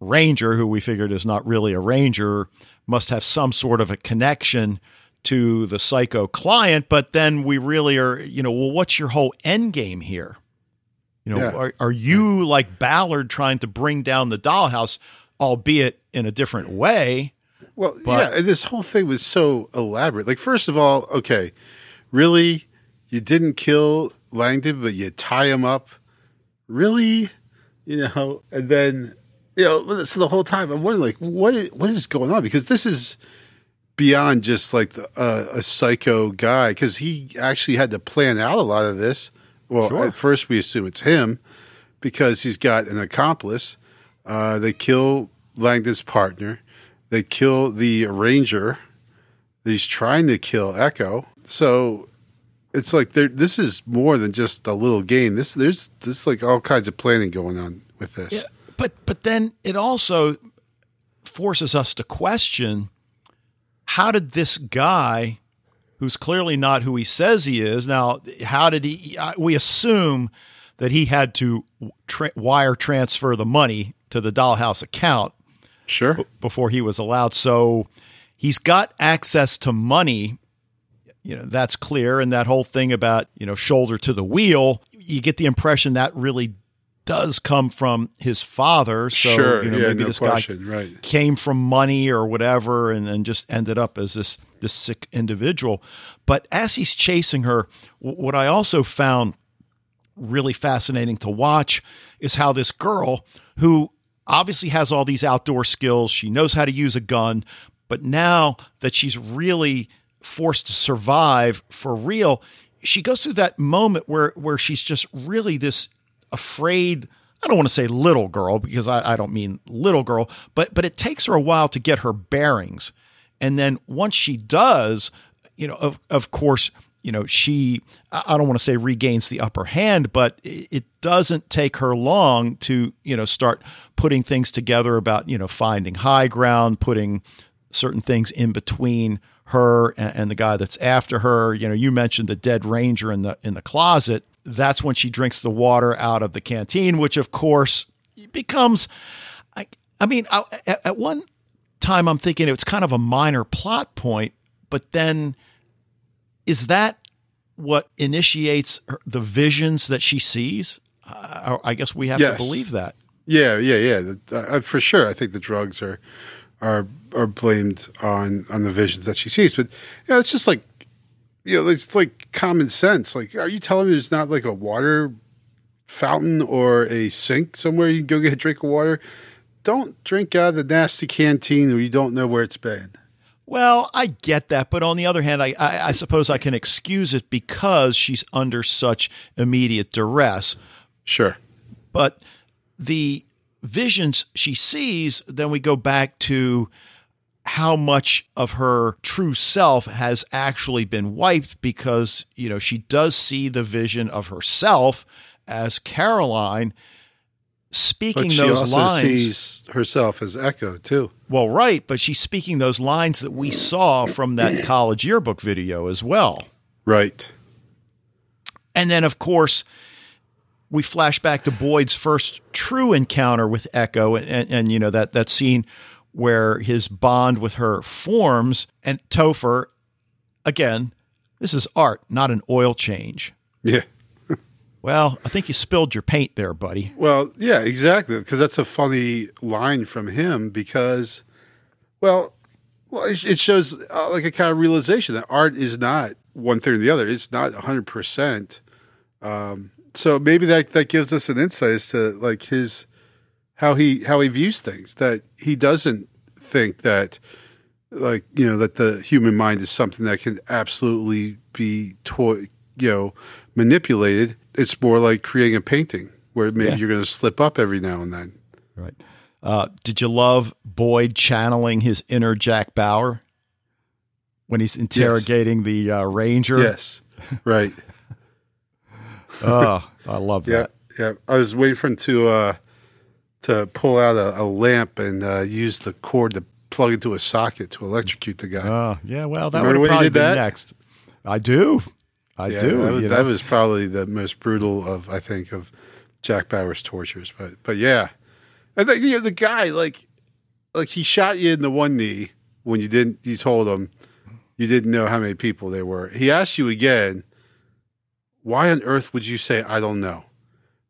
ranger, who we figured is not really a ranger, must have some sort of a connection to the psycho client. But then we really are, you know, well, what's your whole end game here? You know, Yeah. are, are you like Ballard trying to bring down the dollhouse, albeit in a different way? Well, But- yeah, this whole thing was so elaborate. Like, first of all, okay, really, you didn't kill Langton, but you tie him up, really, you know, and then you know, so the whole time I'm wondering, like, what is, what is going on? Because this is beyond just like the, uh, a psycho guy, because he actually had to plan out a lot of this. Well, Sure. at first we assume it's him because he's got an accomplice. Uh, they kill Langton's partner. They kill the ranger. He's trying to kill Echo. So it's like there. This is more than just a little game. This there's this like all kinds of planning going on with this. Yeah, but but then it also forces us to question how did this guy who's clearly not who he says he is now how did he we assume that he had to tra- wire transfer the money to the dollhouse account Sure. before he was allowed so he's got access to money you know that's clear and that whole thing about you know shoulder to the wheel you get the impression that really does come from his father so sure. you know yeah. maybe no this question. Right. came from money or whatever and then just ended up as this this sick individual but as he's chasing her w- what i also found really fascinating to watch is how this girl who obviously has all these outdoor skills she knows how to use a gun but now that she's really forced to survive for real she goes through that moment where where she's just really this afraid I don't want to say little girl because I, I don't mean little girl, but but it takes her a while to get her bearings. And then once she does, you know, of of course, you know, she I don't want to say regains the upper hand, but it doesn't take her long to, you know, start putting things together about, you know, finding high ground, putting certain things in between her and, and the guy that's after her. You know, you mentioned the dead ranger in the in the closet. That's when she drinks the water out of the canteen, which of course becomes. I, I mean, I, at, at one time, I'm thinking it's kind of a minor plot point, but then is that what initiates her, the visions that she sees? Uh, I guess we have Yes. to believe that. Yeah, yeah, yeah. Uh, for sure, I think the drugs are are are blamed on on the visions that she sees. But you know, it's just like you know, it's like common sense. Like, are you telling me there's not like a water fountain or a sink somewhere you can go get a drink of water? Don't drink out of the nasty canteen where you don't know where it's been. Well, I get that, but on the other hand, I, I, I suppose I can excuse it because she's under such immediate duress. Sure. But the visions she sees, then we go back to how much of her true self has actually been wiped because, you know, she does see the vision of herself as Caroline speaking But she those also lines. sees herself as Echo too. well, right, but she's speaking those lines that we saw from that college yearbook video as well. Right. And then, of course, we flash back to Boyd's first true encounter with Echo, and, and, and, you know that that scene where his bond with her forms, and Topher, again, this is art, not an oil change. Yeah. Well, I think you spilled your paint there, buddy. Well, yeah, exactly. Because that's a funny line from him. Because, well, well, it shows uh, like a kind of realization that art is not one thing or the other. It's not hundred percent. Um, so maybe that that gives us an insight as to like his how he how he views things. That he doesn't think that like you know that the human mind is something that can absolutely be toy you know manipulated. It's more like creating a painting where maybe Yeah. you're going to slip up every now and then. Right. Uh, did you love Boyd channeling his inner Jack Bauer when he's interrogating the uh, ranger? Yes, right. Oh, I love Yeah, that. yeah. I was waiting for him to uh, to pull out a, a lamp and uh, use the cord to plug into a socket to electrocute the guy. Oh, yeah. Well, that would probably be that? next. I do. I yeah, do. That was, you that was probably the most brutal of I think of Jack Bauer's tortures. But but yeah, and the, you know, the guy like like he shot you in the one knee when you didn't. You told him you didn't know how many people there were. He asked you again. Why on earth would you say I don't know?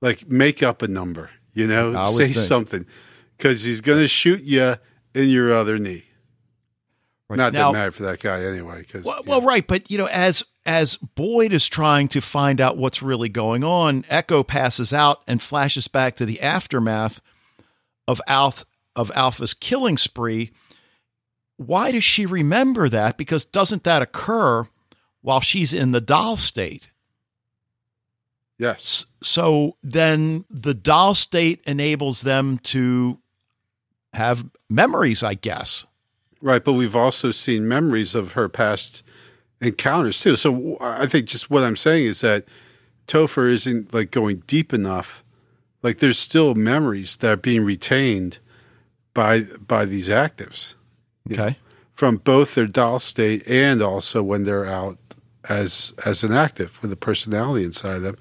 Like make up a number. You know, say think. something because he's going to shoot you in your other knee. Right. Not now, that matter for that guy anyway. Because well, well, right, but you know, as as Boyd is trying to find out what's really going on, Echo passes out and flashes back to the aftermath of Alf of Alpha's killing spree. Why does she remember that? Because doesn't that occur while she's in the doll state? Yes, So then the doll state enables them to have memories, I guess. Right, but we've also seen memories of her past encounters too. So I think just what I'm saying is that Topher isn't like going deep enough. Like there's still memories that are being retained by by these actives Okay. from both their doll state and also when they're out as as an active with a personality inside them.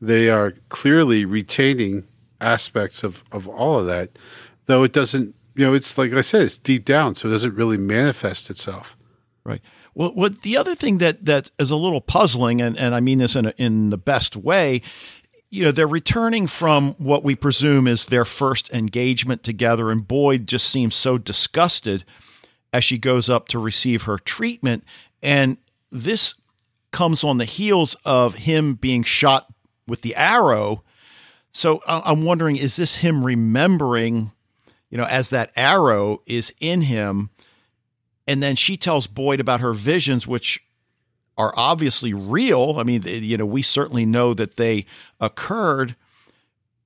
They are clearly retaining aspects of of all of that, though it doesn't. You know, it's like I said, it's deep down, so it doesn't really manifest itself. Right. Well, what the other thing that that is a little puzzling, and, and I mean this in a, in the best way, you know, they're returning from what we presume is their first engagement together, and Boyd just seems so disgusted as she goes up to receive her treatment, and this comes on the heels of him being shot with the arrow. So I'm wondering, is this him remembering, you know, as that arrow is in him? And then she tells Boyd about her visions, which are obviously real. I mean, you know, we certainly know that they occurred,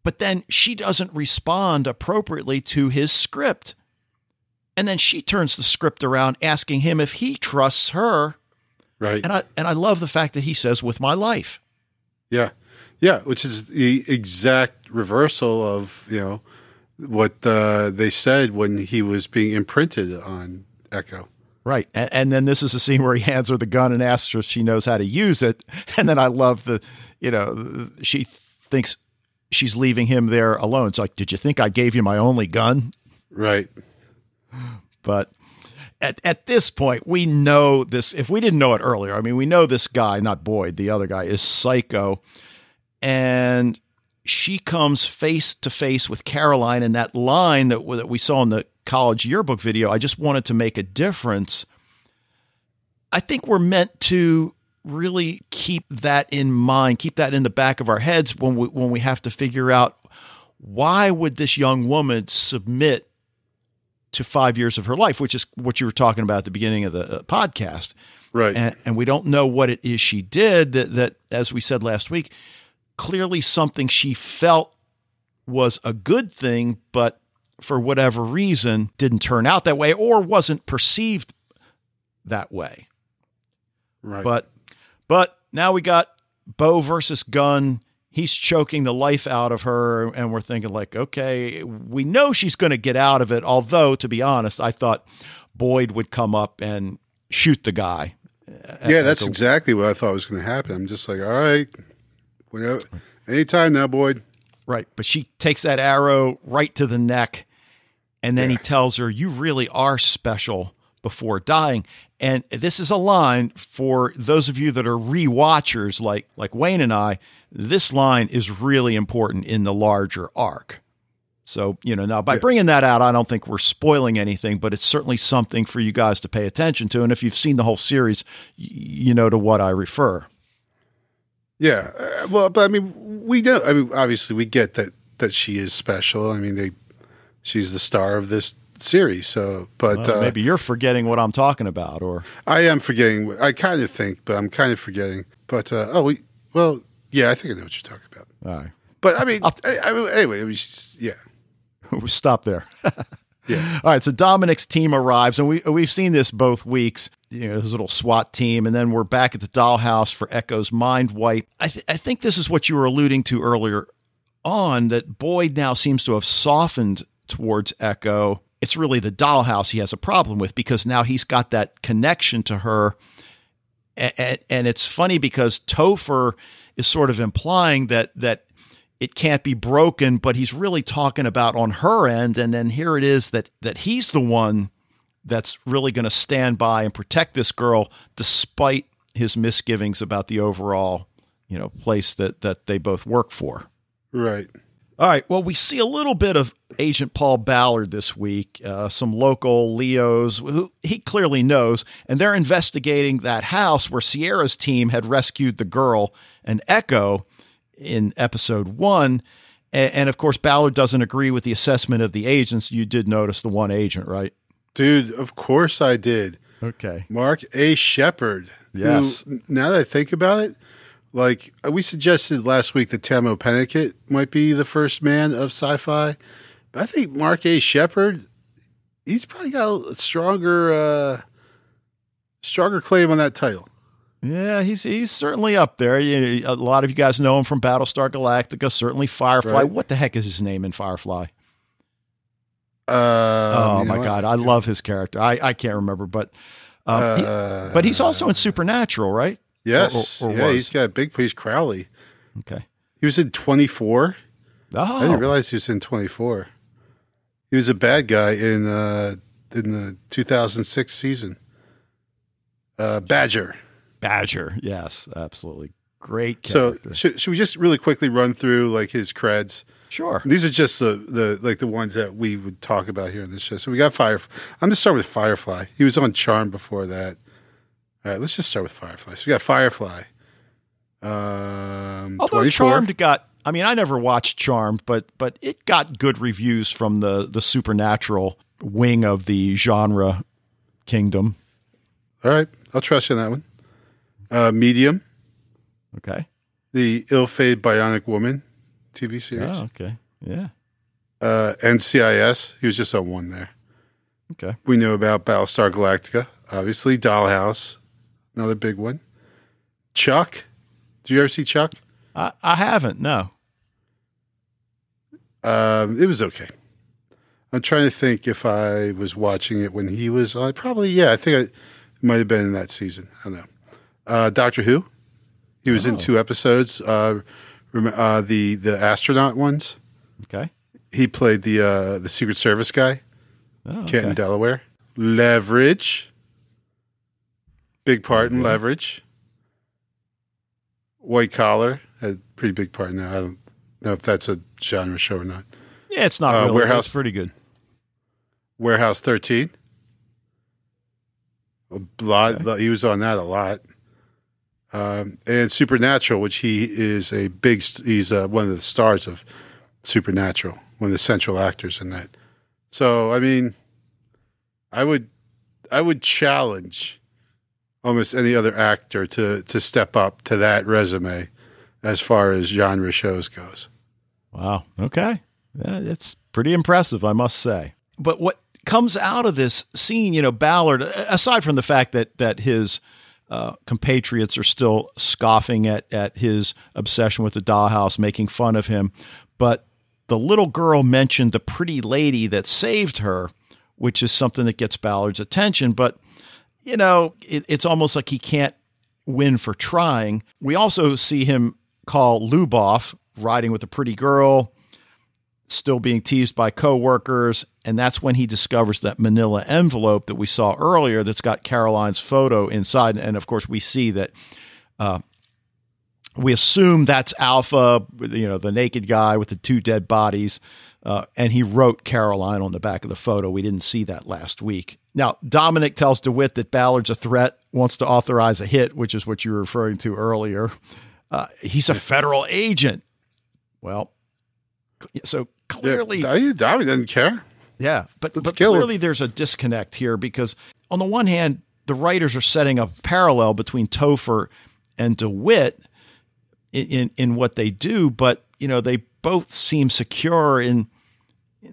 but then she doesn't respond appropriately to his script. And then she turns the script around asking him if he trusts her. Right. And I and I love the fact that he says with my life. Yeah, yeah, which is the exact reversal of you know what uh, they said when he was being imprinted on Echo. Right. And, and then this is a scene where he hands her the gun and asks her if she knows how to use it. And then I love the, you know, she thinks she's leaving him there alone. It's like, did you think I gave you my only gun? Right. But at, at this point, we know this. If we didn't know it earlier, I mean, we know this guy, not Boyd, the other guy, is psycho. And she comes face to face with Caroline, and that line that, that we saw in the college yearbook video, I just wanted to make a difference. I think we're meant to really keep that in mind, keep that in the back of our heads when we when we have to figure out why would this young woman submit to five years of her life, which is what you were talking about at the beginning of the uh, podcast. Right. And, and we don't know what it is she did that, that, as we said last week, clearly something she felt was a good thing, but for whatever reason didn't turn out that way or wasn't perceived that way. Right. But but now we got bow versus gun. He's choking the life out of her, and we're thinking like, okay, we know she's going to get out of it. Although, to be honest, I thought Boyd would come up and shoot the guy. yeah, that's a, exactly what I thought was going to happen. I'm just like, all right, whenever, anytime now, Boyd. Right, but she takes that arrow right to the neck, and then yeah. he tells her, "You really are special." Before dying, and this is a line for those of you that are re-watchers like like Wayne and I. This line is really important in the larger arc. So, you know, now by yeah. bringing that out, I don't think we're spoiling anything, but it's certainly something for you guys to pay attention to. And if you've seen the whole series, you know to what I refer. Yeah. Uh, well, but I mean, we know, I mean, obviously we get that, that she is special. I mean, they, she's the star of this series. So, but well, uh, maybe you're forgetting what I'm talking about, or I am forgetting. I kind of think, but I'm kind of forgetting. But uh, oh, we, well, yeah, I think I know what you're talking about. All right. But I mean, I, I mean anyway, it was, just, yeah. We'll stop there. yeah. All right. So Dominic's team arrives, and we we've seen this both weeks. You know, this little SWAT team, and then we're back at the dollhouse for Echo's mind wipe. I th- I think this is what you were alluding to earlier on that Boyd now seems to have softened towards Echo it's really the dollhouse he has a problem with because now he's got that connection to her. And, and it's funny because Topher is sort of implying that that it can't be broken, but he's really talking about on her end. And then here it is that that he's the one that's really going to stand by and protect this girl despite his misgivings about the overall, you know, place that that they both work for. Right. All right. Well, we see a little bit of Agent Paul Ballard this week, uh, some local Leos who he clearly knows, and they're investigating that house where Sierra's team had rescued the girl and Echo in episode one. And, and of course, Ballard doesn't agree with the assessment of the agents. You did notice the one agent, right? Dude, of course I did. Okay. Mark A. Sheppard. Yes. Who, now that I think about it, like we suggested last week that Tahmoh Penikett might be the first man of sci-fi, but I think Mark A. Sheppard, he's probably got a stronger, uh, stronger claim on that title. Yeah, he's he's certainly up there. You a lot of you guys know him from Battlestar Galactica. Certainly Firefly. Right. What the heck is his name in Firefly? Uh, oh my god, I love his character. I, I can't remember, but um, uh, he, but he's also in Supernatural, right? Yes. Or, or, or yeah, was. he's got a big piece. Crowley. Okay. He was in 24. Oh. I didn't realize he was in 24. He was a bad guy in uh, in the 2006 season. Uh, Badger. Badger. Yes, absolutely. Great character. So should, should we just really quickly run through like his creds? Sure. These are just the, the like the ones that we would talk about here in this show. So we got Firefly. I'm gonna start with Firefly. He was on Charm before that. All right, let's just start with Firefly. So we got Firefly. Um, Although 24. Charmed got, I mean, I never watched Charmed, but but it got good reviews from the the supernatural wing of the genre kingdom. All right, I'll trust you on that one. Uh, Medium. Okay. The ill-fated Bionic Woman TV series. Oh, okay. Yeah. Uh, NCIS. He was just on one there. Okay. We know about Battlestar Galactica, obviously. Dollhouse, another big one. Chuck. do you ever see Chuck? I, I haven't. No. Um, it was okay. I'm trying to think if I was watching it when he was on. Probably, yeah. I think I might have been in that season. I don't know. Uh, Doctor Who. He was oh. in two episodes. Uh, Rem- Uh, the the astronaut ones. Okay. He played the uh, the Secret Service guy, Oh, okay. Delaware. Leverage. Big part in Leverage. White Collar had a pretty big part in that. I don't know if that's a genre show or not. Yeah, it's not Uh, really. Warehouse- It's pretty good. Warehouse 13. A lot. He was on that a lot. Um, and Supernatural, which he is a big. He's uh, one of the stars of Supernatural, one of the central actors in that. So I mean, I would, I would challenge almost any other actor to to step up to that resume as far as genre shows goes. Wow. Okay. Yeah, it's pretty impressive, I must say. But what comes out of this scene, you know, Ballard, aside from the fact that that his uh, compatriots are still scoffing at at his obsession with the dollhouse, making fun of him, but the little girl mentioned the pretty lady that saved her, which is something that gets Ballard's attention. But you know, it, it's almost like he can't win for trying. We also see him call Lubov riding with a pretty girl, still being teased by coworkers, and that's when he discovers that manila envelope that we saw earlier that's got Caroline's photo inside. And of course, we see that uh, we assume that's Alpha, you know, the naked guy with the two dead bodies. Uh, and he wrote Caroline on the back of the photo. We didn't see that last week. Now, Dominic tells DeWitt that Ballard's a threat, wants to authorize a hit, which is what you were referring to earlier. Uh, he's a federal agent. Well, so clearly, yeah, Dominic doesn't care. yeah, but, Let's but clearly there's a disconnect here because on the one hand, the writers are setting up a parallel between Topher and DeWitt in, in, in what they do, but you know they both seem secure in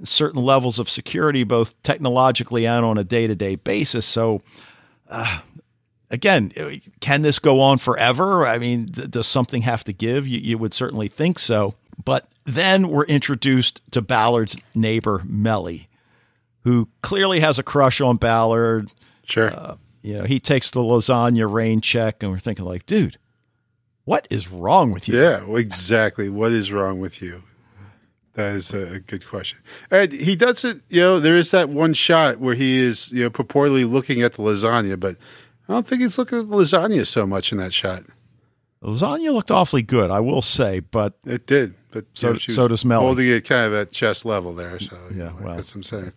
certain levels of security, both technologically and on a day to day basis. So. Uh, Again, can this go on forever? I mean, th- does something have to give? You, you would certainly think so. But then we're introduced to Ballard's neighbor, Mellie, who clearly has a crush on Ballard. Sure. Uh, you know, he takes the lasagna rain check, and we're thinking, like, dude, what is wrong with you? Yeah, exactly. What is wrong with you? That is a, good question. And he does it, you know, there is that one shot where he is, you know, purportedly looking at the lasagna, but I don't think he's looking at the lasagna so much in that shot. The lasagna looked awfully good, I will say, but It did, but So- you know, so does Mellie. Holding it kind of at chest level there, so you Yeah, know, well, that's what I'm saying.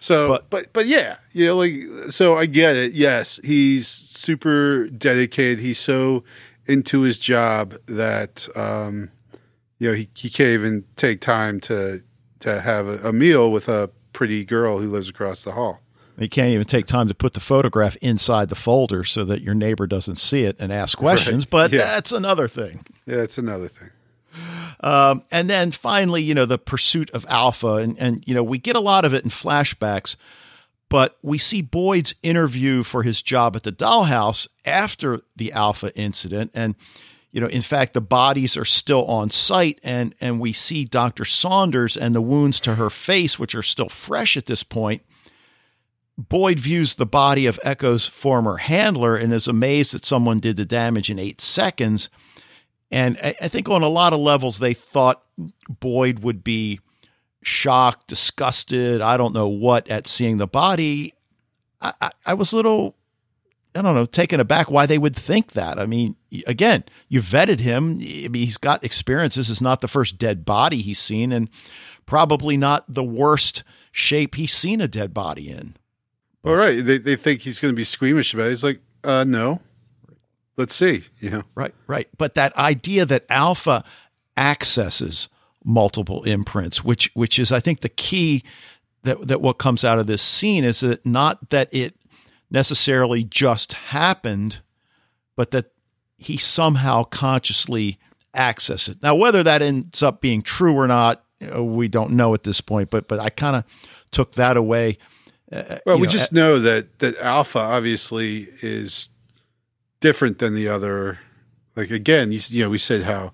So, but- but, but yeah, you know, like so I get it. Yes, he's super dedicated. He's so into his job that um, you know he, he can't even take time to to have a, a meal with a pretty girl who lives across the hall. you can't even take time to put the photograph inside the folder so that your neighbor doesn't see it and ask questions. Right. But Yeah. that's another thing. Yeah, that's another thing. Um, and then finally, you know, the pursuit of Alpha, and and you know, we get a lot of it in flashbacks, but we see Boyd's interview for his job at the dollhouse after the Alpha incident, and you know, in fact, the bodies are still on site, and and we see Doctor Saunders and the wounds to her face, which are still fresh at this point. Boyd views the body of Echo's former handler and is amazed that someone did the damage in eight seconds. And I, I think on a lot of levels, they thought Boyd would be shocked, disgusted, I don't know what, at seeing the body. I, I, I was a little, I don't know, taken aback why they would think that. I mean, again, you vetted him. I mean, he's got experience. This is not the first dead body he's seen, and probably not the worst shape he's seen a dead body in. All right, they they think he's going to be squeamish about it. He's like, uh, no. Let's see. Know, Right, right. But that idea that alpha accesses multiple imprints, which which is I think the key that that what comes out of this scene is that not that it necessarily just happened, but that he somehow consciously accessed it. Now, whether that ends up being true or not, uh, we don't know at this point. But but I kind of took that away. Uh, Well, we know, just know that that Alpha obviously is different than the other. Like again, you, you know, we said how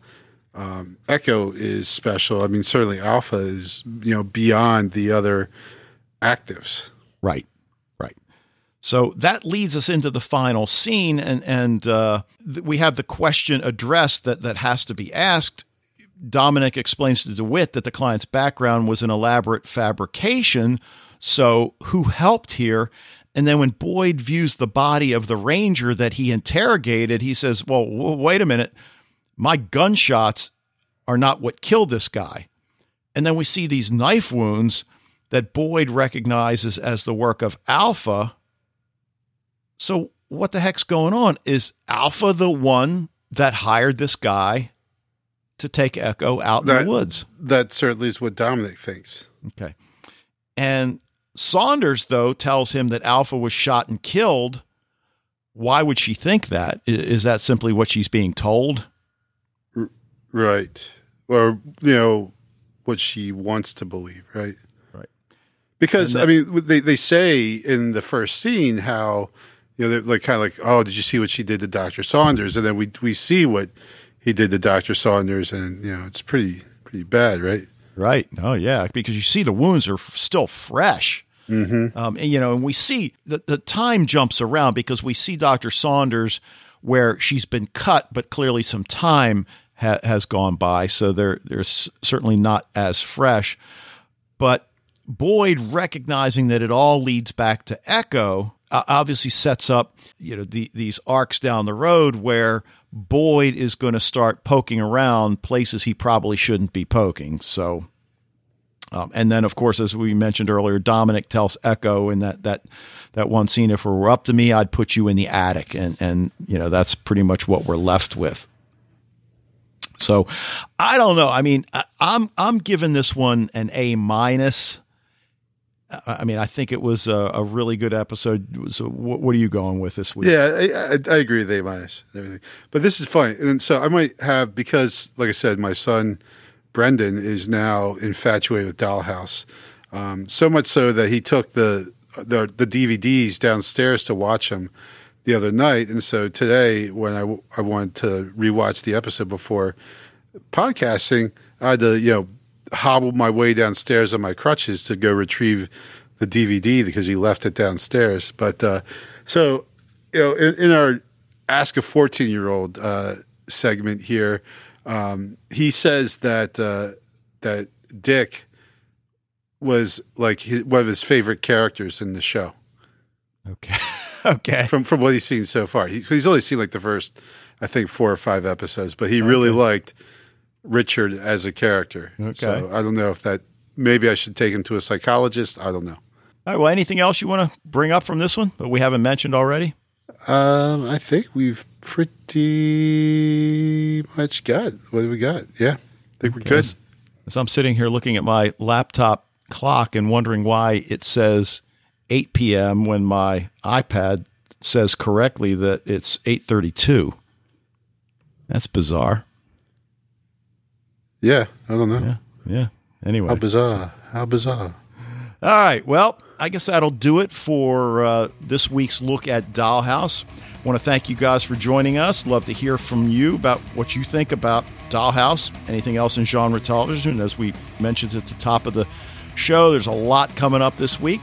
um, Echo is special. I mean, certainly Alpha is you know beyond the other actives. Right. So that leads us into the final scene, and and uh, th- we have the question addressed that that has to be asked. Dominic explains to DeWitt that the client's background was an elaborate fabrication. So, who helped here? And then when Boyd views the body of the ranger that he interrogated, he says, Well, wait a minute. My gunshots are not what killed this guy. And then we see these knife wounds that Boyd recognizes as the work of Alpha. So, what the heck's going on? Is Alpha the one that hired this guy to take Echo out that, in the woods? That certainly is what Dominic thinks. Okay. And Saunders, though, tells him that Alpha was shot and killed. Why would she think that? Is that simply what she's being told? Right. Or, you know, what she wants to believe, right? Right. Because, I mean, they, they say in the first scene how, you know, they're like kind of like, oh, did you see what she did to Dr. Saunders? And then we, we see what he did to Dr. Saunders, and, you know, it's pretty, pretty bad, right? Right. Oh, yeah. Because you see the wounds are still fresh. Mm-hmm. Um, and, you know, and we see the, the time jumps around because we see Dr. Saunders where she's been cut, but clearly some time ha- has gone by. So they're, they're certainly not as fresh. But Boyd recognizing that it all leads back to Echo obviously sets up, you know, the, these arcs down the road where Boyd is going to start poking around places he probably shouldn't be poking. So, um, and then of course, as we mentioned earlier, Dominic tells Echo in that that that one scene, if it were up to me, I'd put you in the attic, and and you know that's pretty much what we're left with. So, I don't know. I mean, I, I'm I'm giving this one an A minus. I mean, I think it was a, a really good episode. So, what, what, are you going with this week? Yeah, I, I, I agree with A minus everything. But this is funny, and so I might have because, like I said, my son Brendan is now infatuated with Dollhouse, um, so much so that he took the, the the DVDs downstairs to watch them the other night, and so today when I I wanted to rewatch the episode before podcasting, I had to you know hobbled my way downstairs on my crutches to go retrieve the DVD because he left it downstairs. But uh, so, you know, in, in, our Ask a 14 year old uh, segment here, um, he says that uh, that Dick was like his, one of his favorite characters in the show. Okay. okay. From from what he's seen so far, he, he's only seen like the first, I think, four or five episodes, but he really liked Richard as a character. Okay. So I don't know if that maybe I should take him to a psychologist. I don't know. All right. Well, anything else you want to bring up from this one that we haven't mentioned already? Um, I think we've pretty much got what we got? Yeah, I think we're okay. good. As I'm sitting here looking at my laptop clock and wondering why it says 8 p.m. when my iPad says correctly that it's 8:32. That's bizarre. Yeah, I don't know. Yeah, yeah. Anyway, how bizarre! How bizarre! All right. Well, I guess that'll do it for uh, this week's look at Dollhouse. I want to thank you guys for joining us. Love to hear from you about what you think about Dollhouse, anything else in genre television. As we mentioned at the top of the show, there's a lot coming up this week.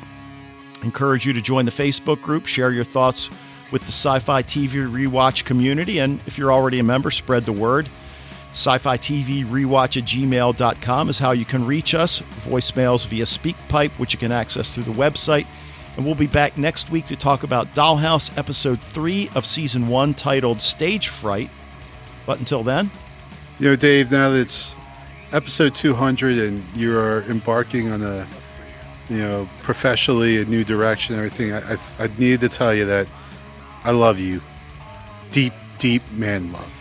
Encourage you to join the Facebook group, share your thoughts with the sci fi TV rewatch community, and if you're already a member, spread the word. Sci fi TV rewatch at gmail.com is how you can reach us. Voicemails via SpeakPipe, which you can access through the website. And we'll be back next week to talk about Dollhouse episode three of season one titled Stage Fright. But until then, you know, Dave, now that it's episode 200 and you're embarking on a, you know, professionally a new direction and everything, I, I, I need to tell you that I love you. Deep, deep man love.